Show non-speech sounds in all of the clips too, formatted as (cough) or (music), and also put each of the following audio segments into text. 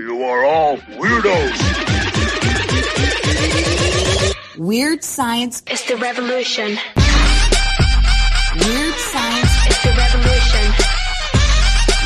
You are all weirdos. Weird science. is the revolution. Weird science. is the revolution.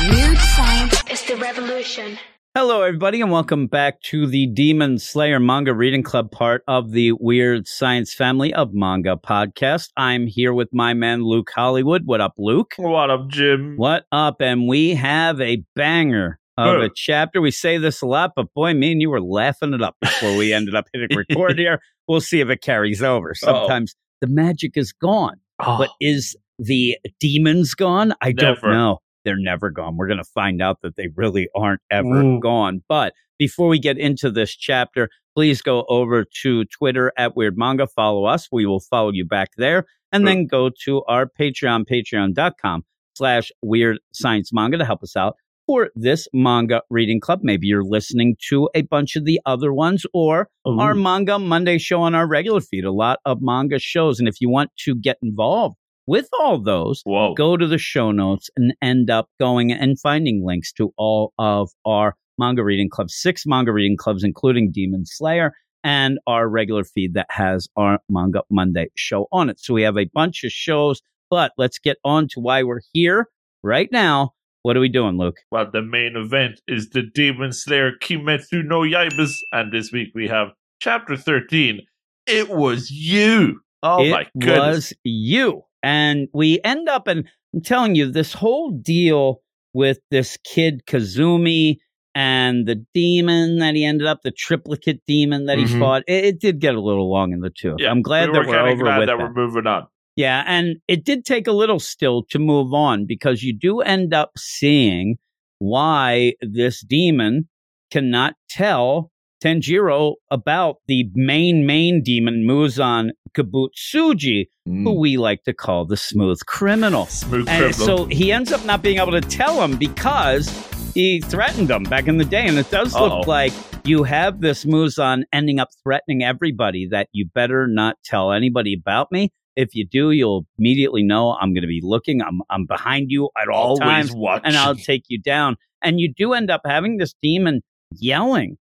Weird science. is the revolution. Hello, everybody, and welcome back to the Demon Slayer Manga Reading Club part of the Weird Science family of manga podcast. I'm here with my man Luke Hollywood. What up, Luke? What up, Jim? What up? And we have a banger of a chapter. We say this a lot, but boy, me and you were laughing it up before we ended up hitting (laughs) record here. We'll see if it carries over. Sometimes the magic is gone, Oh, but is the demons gone? I don't know. They're never gone. We're going to find out that they really aren't ever Ooh. gone. But before we get into this chapter, please go over to Twitter at Weird Manga. Follow us. We will follow you back there. And then go to our Patreon, patreon.com slash weird science manga to help us out for this manga reading club. Maybe you're listening to a bunch of the other ones or Ooh. our Manga Monday show on our regular feed. A lot of manga shows. And if you want to get involved with all those, Whoa. go to the show notes and end up going and finding links to all of our manga reading clubs, six manga reading clubs, including Demon Slayer, and our regular feed that has our Manga Monday show on it. So we have a bunch of shows, but let's get on to why we're here right now. What are we doing, Luke? Well, the main event is the Demon Slayer Kimetsu no Yaibas, and this week we have chapter 13. It was you. Oh it my goodness. It was you. And we end up, and I'm telling you, this whole deal with this kid Kazumi and the demon that he ended up, the triplicate demon that he Mhm. fought, it, it did get a little long in the tooth. Yeah, I'm glad we that were we're over glad with that that. we're moving on. Yeah, and it did take a little still to move on because you do end up seeing why this demon cannot tell Tanjiro about the main main demon Muzan Kibutsuji, who mm. we like to call the smooth criminal. Smooth And criminal. so he ends up not being able to tell him because he threatened him back in the day. And it does look Uh-oh. like you have this Muzan ending up threatening everybody that you better not tell anybody about me. If you do, you'll immediately know I'm going to be looking. I'm I'm behind you at all Always times, watching. and I'll take you down. And you do end up having this demon yelling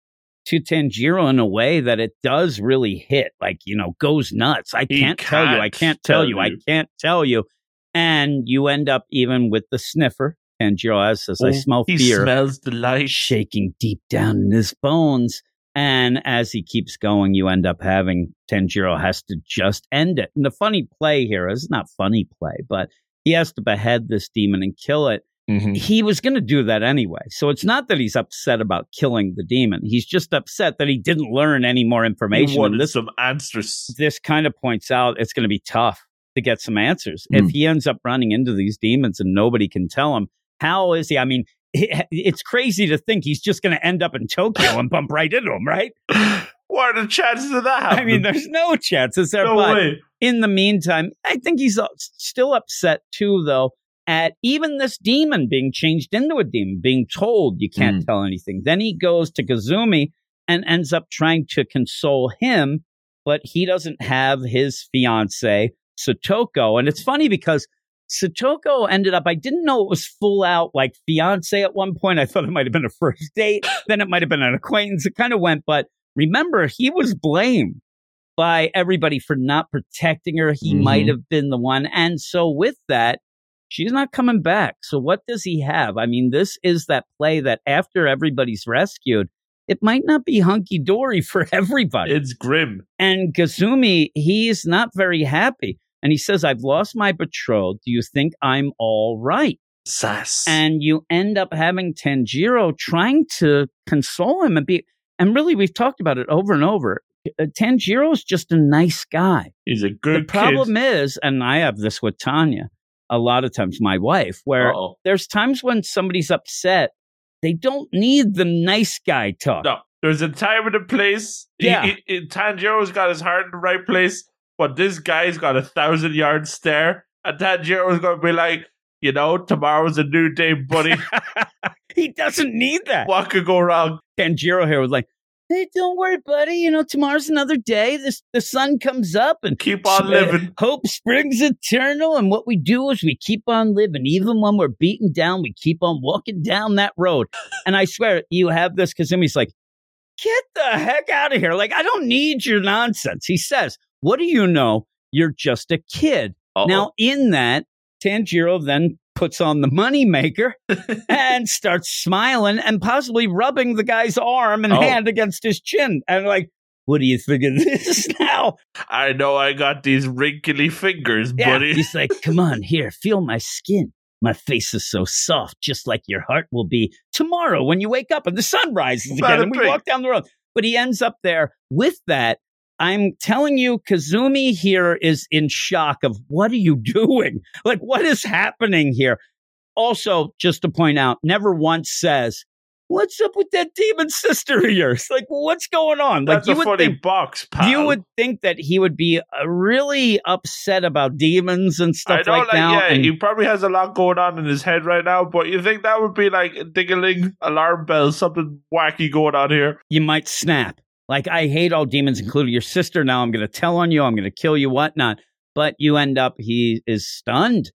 to Tanjiro in a way that it does really hit, like you know, goes nuts. I He can't tell you. I can't can't tell tell you. I can't tell you. And you end up even with the sniffer. Tanjiro says, "I Oh, smell he fear." He smells the light. shaking deep down in his bones. And as he keeps going, you end up having Tanjiro has to just end it. And the funny play here is not funny play, but he has to behead this demon and kill it. Mhm. He was going to do that anyway. So it's not that he's upset about killing the demon. He's just upset that he didn't learn any more information. And wanted this some answers. this kind of points out it's going to be tough to get some answers. If Mm. he ends up running into these demons and nobody can tell him, how is he? I mean, (laughs) it's crazy to think he's just going to end up in Tokyo and bump right into him, right? (laughs) What are the chances of that I mean, there's no chances there. no but way. in the meantime, I think he's uh, still upset too, though, at even this demon being changed into a demon, being told you can't tell anything. Then he goes to Kazumi and ends up trying to console him, but he doesn't have his fiance, Satoko. And it's funny because Satoko ended up, I didn't know it was full out like fiance at one point. I thought it might have been a first (laughs) date, then it might have been an acquaintance. It kind of went, but remember, he was blamed by everybody for not protecting her. He Mhm. might have been the one. And so with that, she's not coming back. So what does he have? I mean, this is that play that after everybody's rescued, it might not be hunky dory (laughs) for everybody. It's grim. and Kazumi, he's not very happy. And he says, I've lost my betrothed. Do you think I'm all right? Sass. And you end up having Tanjiro trying to console him and be, and really, we've talked about it over and over. Uh, Tanjiro's just a nice guy. He's a good the problem kid. is, and I have this with Tanya a lot of times, my wife, where Uh-oh. there's times when somebody's upset, they don't need the nice guy talk. No, there's a time and a place. Yeah. he- he- Tanjiro's got his heart in the right place, but this guy's got a thousand yard stare, and Tanjiro's going to be like, you know, tomorrow's a new day, buddy. (laughs) he doesn't need that. what could go wrong? Tanjiro here was like, Hey, don't worry, buddy. You know, tomorrow's another day. This the sun comes up and Keep on living. Hope springs eternal. And what we do is we keep on living. Even when we're beaten down, we keep on walking down that road. And I swear, you have this Kazumi's like, get the heck out of here. Like, I don't need your nonsense. He says, What do you know? You're just a kid. Uh-oh. Now, in that, Tanjiro then puts on the moneymaker (laughs) and starts smiling and possibly rubbing the guy's arm and Oh. hand against his chin. And like, what do you think of (laughs) this now? I know I got these wrinkly fingers, Yeah. buddy. He's like, (laughs) come on, here, feel my skin. My face is so soft, just like your heart will be tomorrow when you wake up and the sun rises again and we walk down the road. But he ends up there with that. I'm telling you, Kazumi here is in shock of what are you (laughs) doing? Like, what is happening here? Also, just to point out, never once says, What's up with that demon sister of yours? Like, what's going on? Like, That's you a would funny think box, pal. you would think that he would be uh, really upset about demons and stuff I know, like like, that. yeah, and- he probably has a lot going on in his head right now, but you think that would be like a dingling alarm bell, something wacky going on here? you might snap. Like, I hate all demons, including your sister. Now I'm going to tell on you. I'm going to kill you, whatnot. But you end up, he is stunned.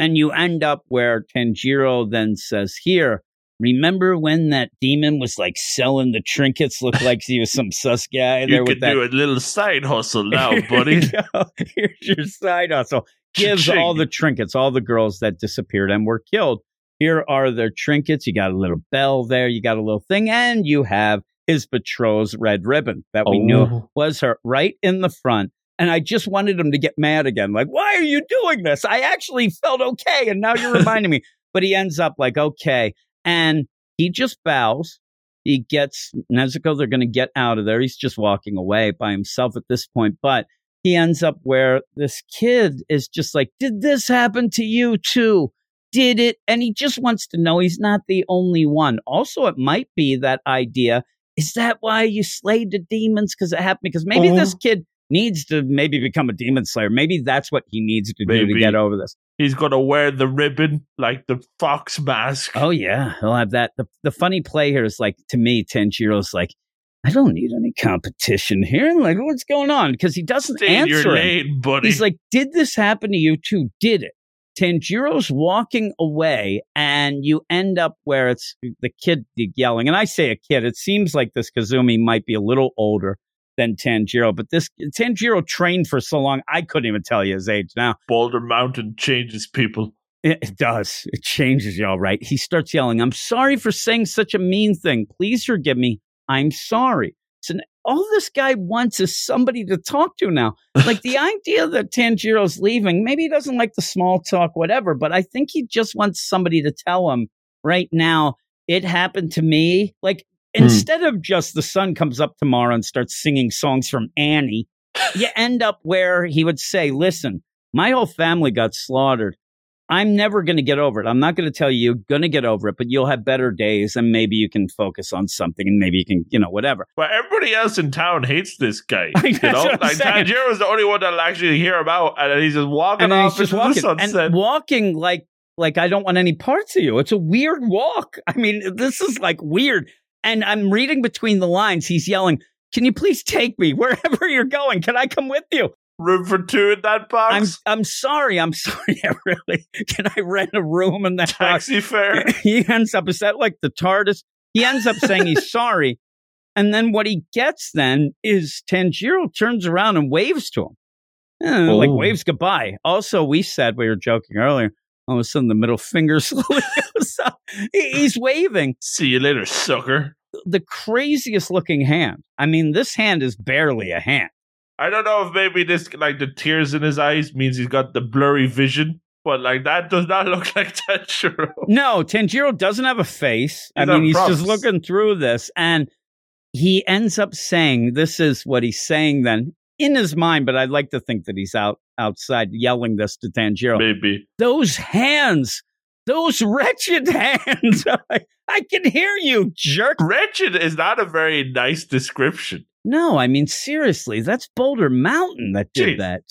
And you end up where Tanjiro then says, Here, remember when that demon was like selling the trinkets? Looked (laughs) like he was some sus guy there You with can that. do a little side hustle (laughs) now, Here buddy. you. (laughs) Here's your side hustle. Gives Cha-ching. all the trinkets, all the girls that disappeared and were killed. Here are their trinkets. You got a little bell there. You got a little thing, and you have his betrothed's red ribbon that we knew Oh. was her right in the front. And I just wanted him to get mad again. Like, why are you doing this? I actually felt okay. And now you're reminding me. (laughs) But he ends up like, okay. And he just bows. He gets Nezuko, they're going to get out of there. He's just walking away by himself at this point. But he ends up where this kid is just like, Did this happen to you too? Did it? And he just wants to know he's not the only one. Also, it might be that idea. Is that why you slayed the demons? Because it happened. Because maybe Oh. this uh-huh. kid needs to maybe become a demon slayer. Maybe that's what he needs to do to get over this. He's to wear the ribbon like the fox mask. Oh yeah, he'll have that. The the funny play here is like to me, Tanjiro's like, I don't need any competition here. Like, what's going on? Because he doesn't Stay answer your lane, buddy. He's like, Did this happen to you too? Did it? Tanjiro's walking away, and you end up where it's the kid yelling. And I say a kid, it seems like this Kazumi might be a little older than Tanjiro, but this Tanjiro trained for so long, I couldn't even tell you his age now. Boulder Mountain changes people. It, does. It changes you all right. He starts yelling, I'm sorry for saying such a mean thing. Please forgive me. I'm sorry. So n- all this guy wants is somebody to talk to now. Like the (laughs) idea that Tanjiro's leaving, maybe he doesn't like the small talk, whatever, but I think he just wants somebody to tell him right now, it happened to me. Like Hmm. instead of just the sun comes up tomorrow and starts singing songs from Annie, you end up where he would say, listen, my whole family got slaughtered. I'm never going to get over it. I'm not going to tell you you're going to get over it, but you'll have better days and maybe you can focus on something and maybe you can, you know, whatever. But everybody else in town hates this guy. (laughs) You know, like saying. Tanjiro's the only one that'll actually hear him out, and he's just walking And off just walking and walking like, like I don't want any parts of you. It's a weird walk. I mean, this is like weird. And I'm reading between the lines. He's yelling, can you please take me wherever you're going? Can I come with you? Room for two in that box? I'm. I'm sorry. I'm (laughs) sorry. Yeah, really. Can I rent a room in that box? Taxi fare. (laughs) he ends up, is that like the TARDIS? He ends up saying he's (laughs) sorry. And then what he gets then is Tanjiro turns around and waves to him. Eh, Like Oh. waves goodbye. Also, we said, we were joking earlier, all of a sudden the middle finger slowly goes up. He's waving See you later, sucker. the craziest looking hand. I mean, this hand is barely a hand. I don't know if maybe this, like the tears in his eyes, means he's got the blurry vision, but like that does not (laughs) look like Tanjiro. No, Tanjiro doesn't have a face. I mean, he's just looking through this, and he ends up saying, "This is what he's saying." Then in his mind, but I'd like to think that he's out outside yelling this to Tanjiro. Maybe. Those hands, those (laughs) wretched hands. (laughs) I, I can hear you, jerk. Wretched is not a very nice description. No, I mean seriously, that's Boulder Mountain that did Gee. that.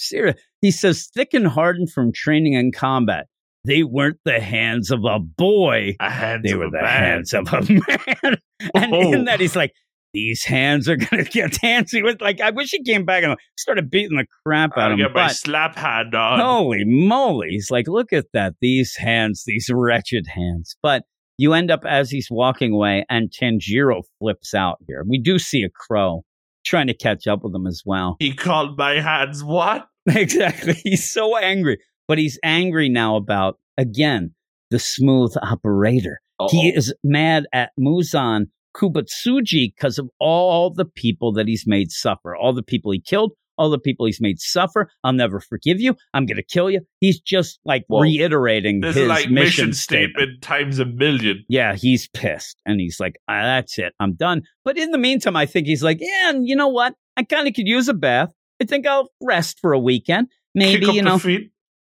He says, "Thick and hardened from training and combat." They weren't the hands of a boy. They were the man. hands of a (laughs) man. and Oh. in that, he's like, these hands are gonna (laughs) get handsy with like I wish he came back and started beating the crap out of him. get my But slap hand on. holy moly, he's like, look at that, these hands, these wretched hands. But you end up as he's walking away, and Tanjiro flips out here. We do see a crow trying to catch up with him as well. He called my hands what? (laughs) exactly. He's so angry, but he's angry now about again the smooth operator. He is mad at Muzan Kibutsuji because of all the people that he's made suffer, all the people he killed, all the people he's made suffer. I'll never forgive you. I'm going to kill you. He's just like Whoa. reiterating This his is like mission, mission statement. statement times a million. Yeah, he's pissed. And he's like, ah, that's it. I'm done. But in the meantime, I think he's like, yeah, and you know what? I kind of could use a bath. I think I'll rest for a weekend. Maybe, you know,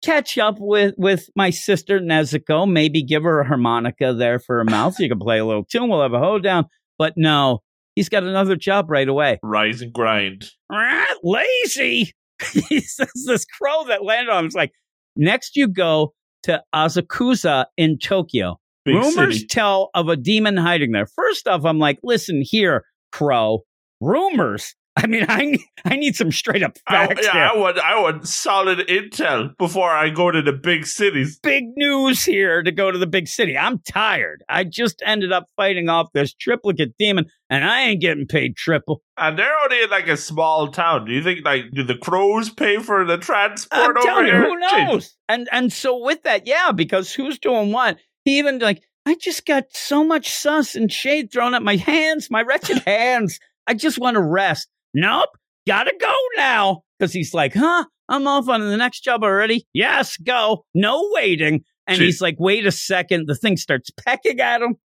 catch up with with my sister Nezuko. Maybe give her a harmonica there for her mouth. so You can play a little tune. We'll have a hoedown. But no, he's got another job right away. Rise and grind. Ah, Lazy. (laughs) he says this crow that landed on him is like, next you go to Asakusa in Tokyo. Big Rumors city. tell of a demon hiding there. First off, I'm like, listen here, crow. Rumors. (laughs) I mean, I I need some straight up I, facts yeah, here. I want I want solid intel before I go to the big cities. big news here to go to the big city. I'm tired. I just ended up fighting off this triplicate demon, and I ain't getting paid triple. And they're only in like a small town. Do you think like do the crows pay for the I'm transport over telling you, here? who knows? And and so with that, yeah, because who's doing what? He even like, I just got so much sus and shade thrown at my hands, my wretched (laughs) hands. I just want to rest. Nope, gotta go now. Because he's like, huh? I'm off on the next job already. Yes, go. No waiting. And Gee. he's like, wait a second. The thing starts pecking at him.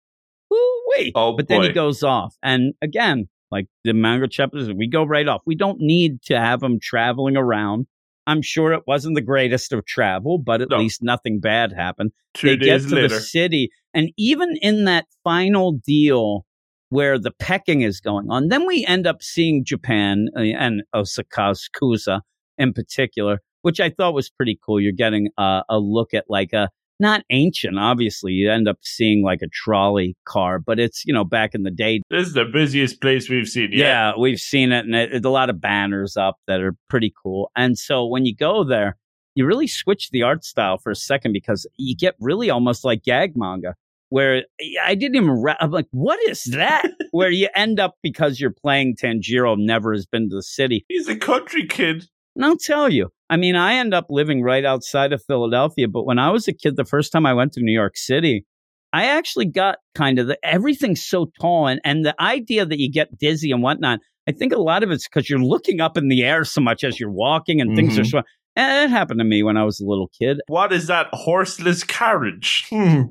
Ooh, wait. Oh, but then he goes off. And again, like the manga chapters, we go right off. We don't need to have him traveling around. I'm sure it wasn't the greatest of travel, but at No. least nothing bad happened. Two they get to later. the city, and even in that final deal where the pecking is going on, then we end up seeing Japan uh, and Asakusa in particular, which I thought was pretty cool. You're getting uh, a look at like a not ancient, obviously. You end up seeing like a trolley car, but it's you know back in the day. This is the busiest place we've seen yet. Yeah, we've seen it, and it, it's a lot of banners up that are pretty cool. And so when you go there, you really switch the art style for a second because you get really almost like gag manga, where I didn't even. I'm like, what is that? (laughs) where you end up because you're playing Tanjiro, never has been to the city. He's a country kid. And I'll tell you, I mean, I end up living right outside of Philadelphia, but when I was a kid, the first time I went to New York City, I actually got kind of the everything's so tall and, and the idea that you get dizzy and whatnot. I think a lot of it's because you're looking up in the air so much as you're walking and things are Mhm. so. And it happened to me when I was a little kid. What is that horseless carriage? (laughs) Hmm.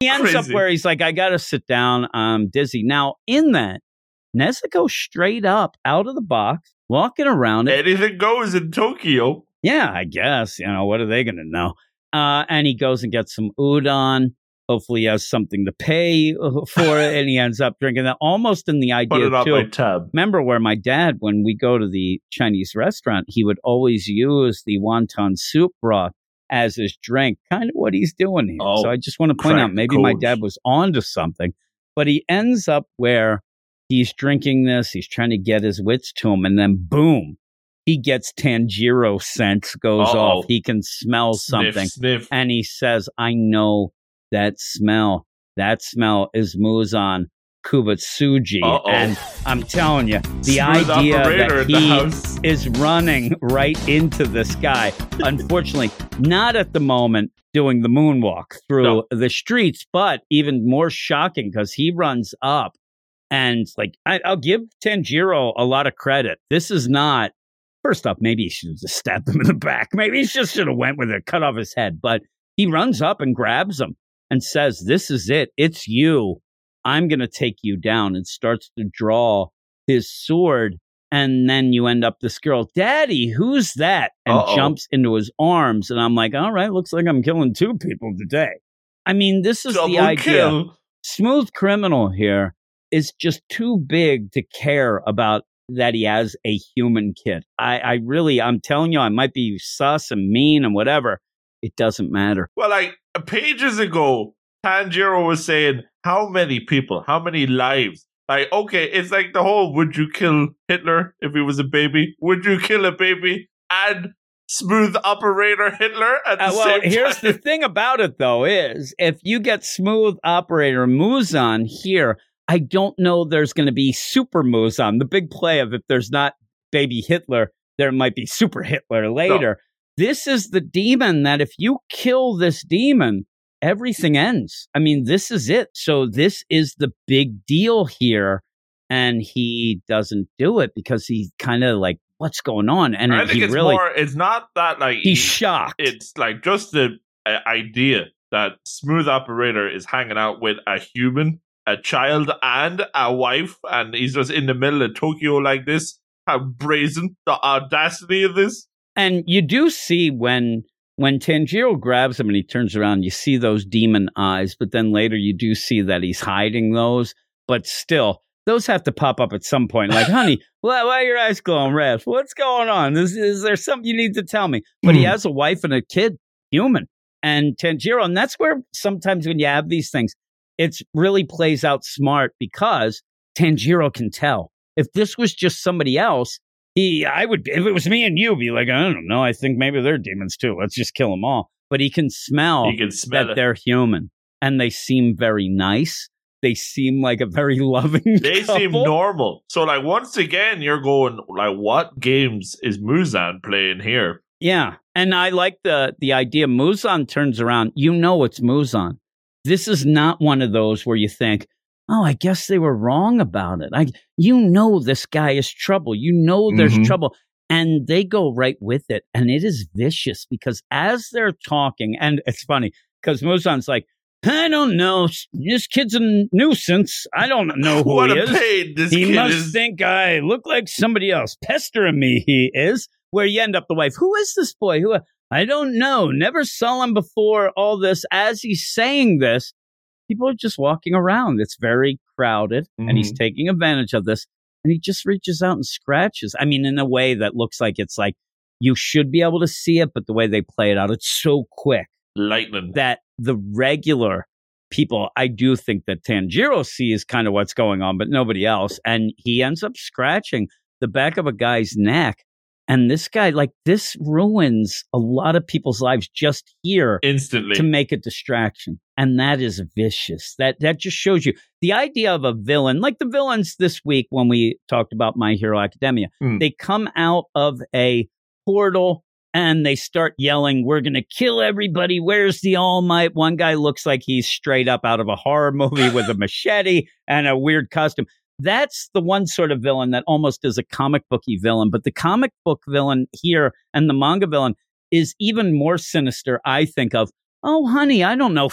He ends up where he's like, I got to sit down. I'm dizzy. Now, in that, Nezuko straight up out of the box, walking around it. Anything goes in Tokyo. Yeah, I guess. You know, what are they going to know? Uh, and he goes and gets some udon. Hopefully, he has something to pay uh, for it, and he ends up drinking that. Almost in the Put idea it on too. my tab. Remember where my dad, when we go to the Chinese restaurant, he would always use the wonton soup broth as his drink. Kind of what he's doing here. Oh, so I just want to point out, maybe my dad was onto something, but he ends up where he's drinking this. He's trying to get his wits to him, and then boom, he gets Tanjiro sense goes Uh-oh. off. He can smell something, Sniff, sniff. and he says, "I know that smell. That smell is Muzan Kibutsuji." Uh-oh. And I'm telling you, the Smooth idea that he is running right into this guy. Unfortunately, not at the moment doing the moonwalk through No. the streets, but even more shocking because he runs up and like I, I'll give Tanjiro a lot of credit. This is not. First off, maybe he should have just stabbed him in the back. Maybe he just should have went with it, cut off his head. But he runs up and grabs him and says, "This is it. It's you. I'm going to take you down." And starts to draw his sword. And then you end up this girl, Daddy, who's that? And Uh-oh. jumps into his arms. And I'm like, all right, looks like I'm killing two people today. I mean, this is Double the idea. kill. Smooth Criminal here is just too big to care about that he has a human kid. I, I really, I'm telling you, I might be sus and mean and whatever. It doesn't matter. Well, like pages ago, Tanjiro was saying, "How many people? How many lives Like, okay, it's like the whole would you kill Hitler if he was a baby? Would you kill a baby and smooth operator Hitler at the Uh, well, here's the thing about it, though, is if you get smooth operator Muzan here, I don't know there's going to be super Muzan. The big play of if there's not baby Hitler, there might be super Hitler later. This is the demon that if you kill this demon, everything ends. I mean, this is it. So this is the big deal here. And he doesn't do it because he's kind of like, what's going on? And I think it's really, more. It's not that like he's he- shocked. it's like just the uh, idea that smooth operator is hanging out with a human a child and a wife and he's just in the middle of tokyo like this how brazen the audacity of this And you do see when when Tanjiro grabs him and he turns around, you see those demon eyes, but then later you do see that he's hiding those. But still, those have to pop up at some point. Like, honey, (laughs) why, why are your eyes glowing red? What's going on? Is, is there something you need to tell me? But he Hmm. has a wife and a kid, human, and Tanjiro. And that's where sometimes when you have these things, it's really plays out smart because Tanjiro can tell. If this was just somebody else, he, I would, if it was me and you, be like, I don't know. I think maybe they're demons too. Let's just kill them all. But he can smell you can smell that it they're human and they seem very nice. They seem like a very (laughs) loving. they seem normal so like once again you're going like what games is muzan playing here Yeah, and I like the the idea. Muzan turns around. You know it's Muzan. This is not one of those where you think, "Oh, I guess they were wrong about it." I, you know, this guy is trouble. You know, there's Mhm. trouble, and they go right with it, and it is vicious because as they're talking, and it's funny because Muzan's like, "I don't know. This kid's a nuisance. I don't (laughs) know who what he is." this he must is think I look like somebody else. Pestering me, he is. Where you end up the wife. Who is this boy? Who I don't know. Never saw him before. All this as he's saying this, people are just walking around. It's very crowded, and he's Mhm. taking advantage of this. And he just reaches out and scratches. I mean, in a way that looks like it's like you should be able to see it, but the way they play it out, it's so quick lightning that the regular people, I do think that Tanjiro sees kind of what's going on, but nobody else. And he ends up scratching the back of a guy's neck. And this guy, like, this ruins a lot of people's lives just here instantly to make a distraction. And that is vicious. That that just shows you the idea of a villain, like the villains this week when we talked about My Hero Academia. Hmm. They come out of a portal and they start yelling, We're gonna kill everybody. Where's the All Might? One guy looks like he's straight up out of a horror movie with a (laughs) machete and a weird costume. That's the one sort of villain that almost is a comic booky villain, but the comic book villain here and the manga villain is even more sinister, I think, of, oh, honey, I don't know,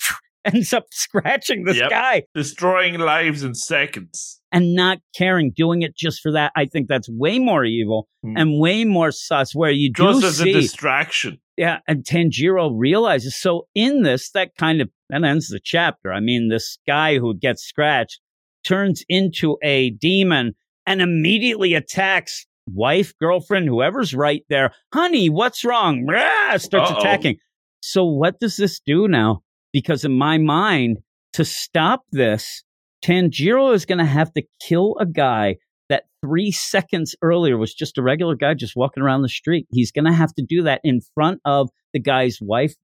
(laughs) ends up scratching this Yep. guy destroying lives in seconds and not caring, doing it just for that. I think that's way more evil Hmm. and way more sus, where you just do as see, a distraction yeah, and Tanjiro realizes. So in this, that kind of, that ends the chapter. I mean, this guy who gets scratched turns into a demon and immediately attacks wife, girlfriend, whoever's right there. Honey, what's wrong? Rah, starts Uh-oh. attacking. So what does this do now? Because in my mind, to stop this, Tanjiro is going to have to kill a guy that three seconds earlier was just a regular guy just walking around the street. He's going to have to do that in front of the guy's wife,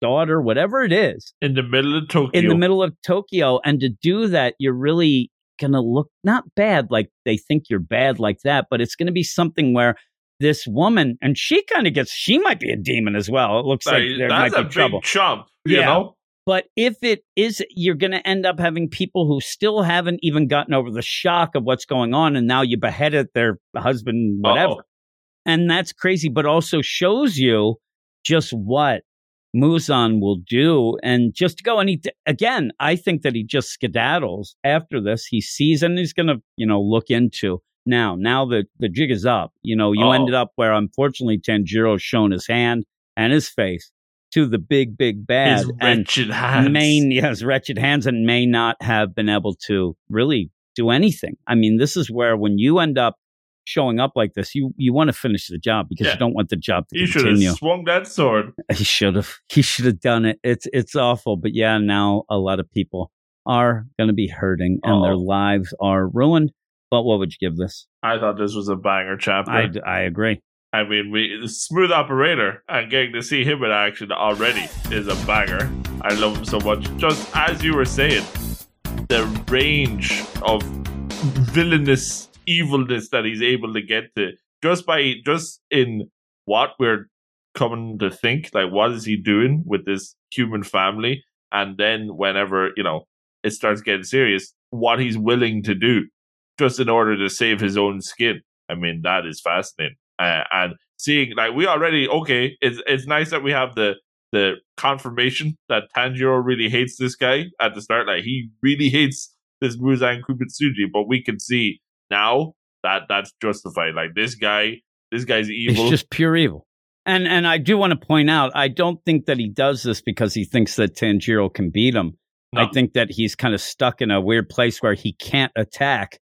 daughter, whatever it is, in the middle of Tokyo. in the middle of Tokyo. And to do that, you're really going to look not bad like they think you're bad like that, but it's going to be something where this woman, and she kind of gets, she might be a demon as well. It looks like Like, there that's might a be big trouble. chump, you Yeah. know. But if it is, you're going to end up having people who still haven't even gotten over the shock of what's going on. And now you beheaded their husband, whatever. Uh-oh. And that's crazy, but also shows you just what Muzan will do. And just to go, and he, again, I think that he just skedaddles after this. He sees and he's going to, you know, look into now. Now the, the jig is up. You know, you Uh-oh. ended oh. up where unfortunately Tanjiro's shown his hand and his face to the big, big bad. His and wretched hands. may yes wretched hands and may not have been able to really do anything i mean this is where when you end up showing up like this you you want to finish the job because Yeah. you don't want the job to continue. he should have swung that sword. (laughs) he should have he should have done it it's it's awful but yeah now a lot of people are going to be hurting and their Uh-oh. lives are ruined. But what would you give this? I thought this was a banger chapter. I, I agree. I mean, we smooth operator and getting to see him in action already is a banger. I love him so much. Just as you were saying, the range of villainous evilness that he's able to get to just by just in what we're coming to think, like what is he doing with this human family, and then whenever you know it starts getting serious, what he's willing to do just in order to save his own skin. I mean, that is fascinating. Uh, and seeing like we already okay, it's it's nice that we have the the confirmation that Tanjiro really hates this guy at the start. Like he really (laughs) hates this Muzan Kibutsuji, but we can see now that that's justified. Like this guy, this guy's evil. It's just pure evil. And and I do want to point out, I don't think that he does this because he thinks that Tanjiro can beat him. No. I think that he's kind of stuck in a weird place where he can't attack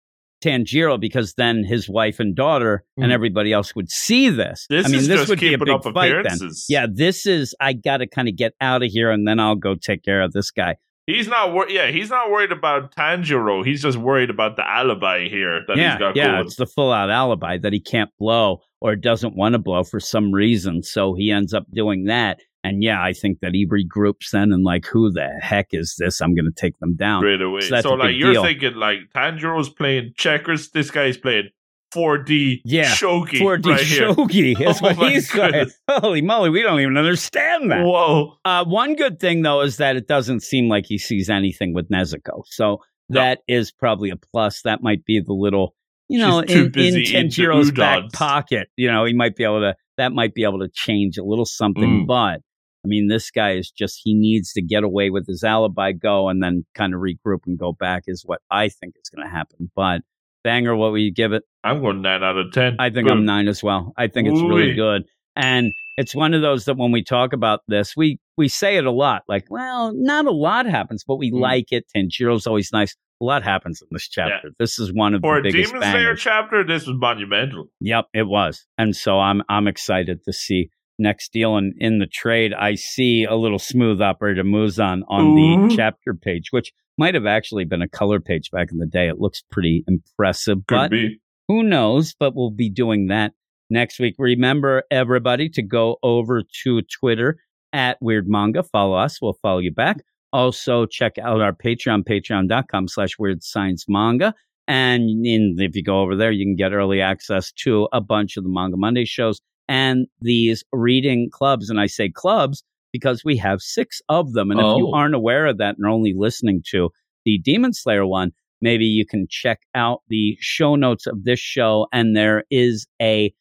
Tanjiro because then his wife and daughter and Mhm. everybody else would see this. This I mean, is this just would be a keeping big up fight then. appearances. Yeah, this is I got to kind of get out of here and then I'll go take care of this guy. He's not wor- yeah, he's not worried about Tanjiro. He's just worried about the alibi here that yeah, he's got yeah, it's the full out alibi that he can't blow or doesn't want to blow for some reason. So he ends up doing that. And yeah, I think that he regroups then and like, who the heck is this? I'm going to take them down. straight away. So So, like you're deal. thinking like Tanjiro's playing checkers, this guy's playing 4D Yeah, shogi 4D right shogi (laughs) is Oh what he's saying. Holy moly, we don't even understand that. Whoa. Uh, one good thing though is that it doesn't seem like he sees anything with Nezuko, so No. that is probably a plus. That might be the little, you know, in, in Tanjiro's back pocket. You know, he might be able to. That might be able to change a little something. Mm. But I mean, this guy is just he needs to get away with his alibi, go, and then kind of regroup and go back. Is what I think is going to happen. But banger, what will you give it? I'm going nine out of ten. I think I'm nine as well. I think it's really Ooh-wee. good. And it's one of those that when we talk about this, we we say it a lot. Like, well, not a lot happens, but we Mm. like it. Tanjiro's always nice. A lot happens in this chapter. This is one of For the a biggest Demon Slayer chapter, this was monumental. Yep, it was. And so I'm I'm excited to see next deal. And in the trade, I see a little smooth operator moves on Ooh. the mm-hmm. chapter page, which might have actually been a color page back in the day. It looks pretty impressive. Could but be. who knows? But we'll be doing that next week. Remember, everybody, to go over to Twitter at Weird Manga. Follow us. We'll follow you back. Also, check out our Patreon, patreon.com slash Weird Science Manga. And in, if you go over there, you can get early access to a bunch of the Manga Monday shows and these reading clubs. And I say clubs because we have six of them. And if you Oh. aren't aware of that and are only listening to the Demon Slayer one, maybe you can check out the show notes of this show. And there is a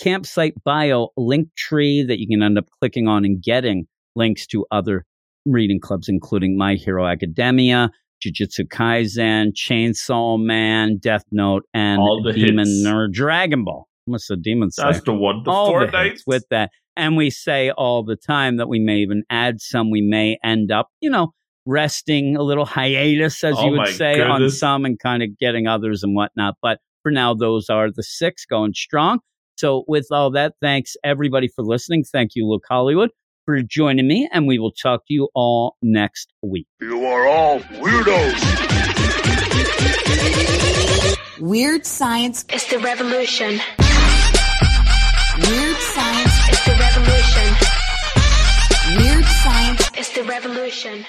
campsite bio link tree that you can end up clicking on and getting links to other reading clubs, including My Hero Academia, Jujutsu Kaisen, Chainsaw Man, Death Note, and All the Demon hits. or Dragon Ball. What's the Demon Slayer? That's the one. The all the Fortnite. hits with that. And we say all the time that we may even add some. We may end up, you know, resting a little hiatus, as Oh you would my say, on some and kind of getting others and whatnot. But for now, those are the six going strong. So with all that, thanks everybody for listening. Thank you, Luke Hollywood, for joining me, and we will talk to you all next week. You are all weirdos. Weird science. It's the revolution. It's the revolution.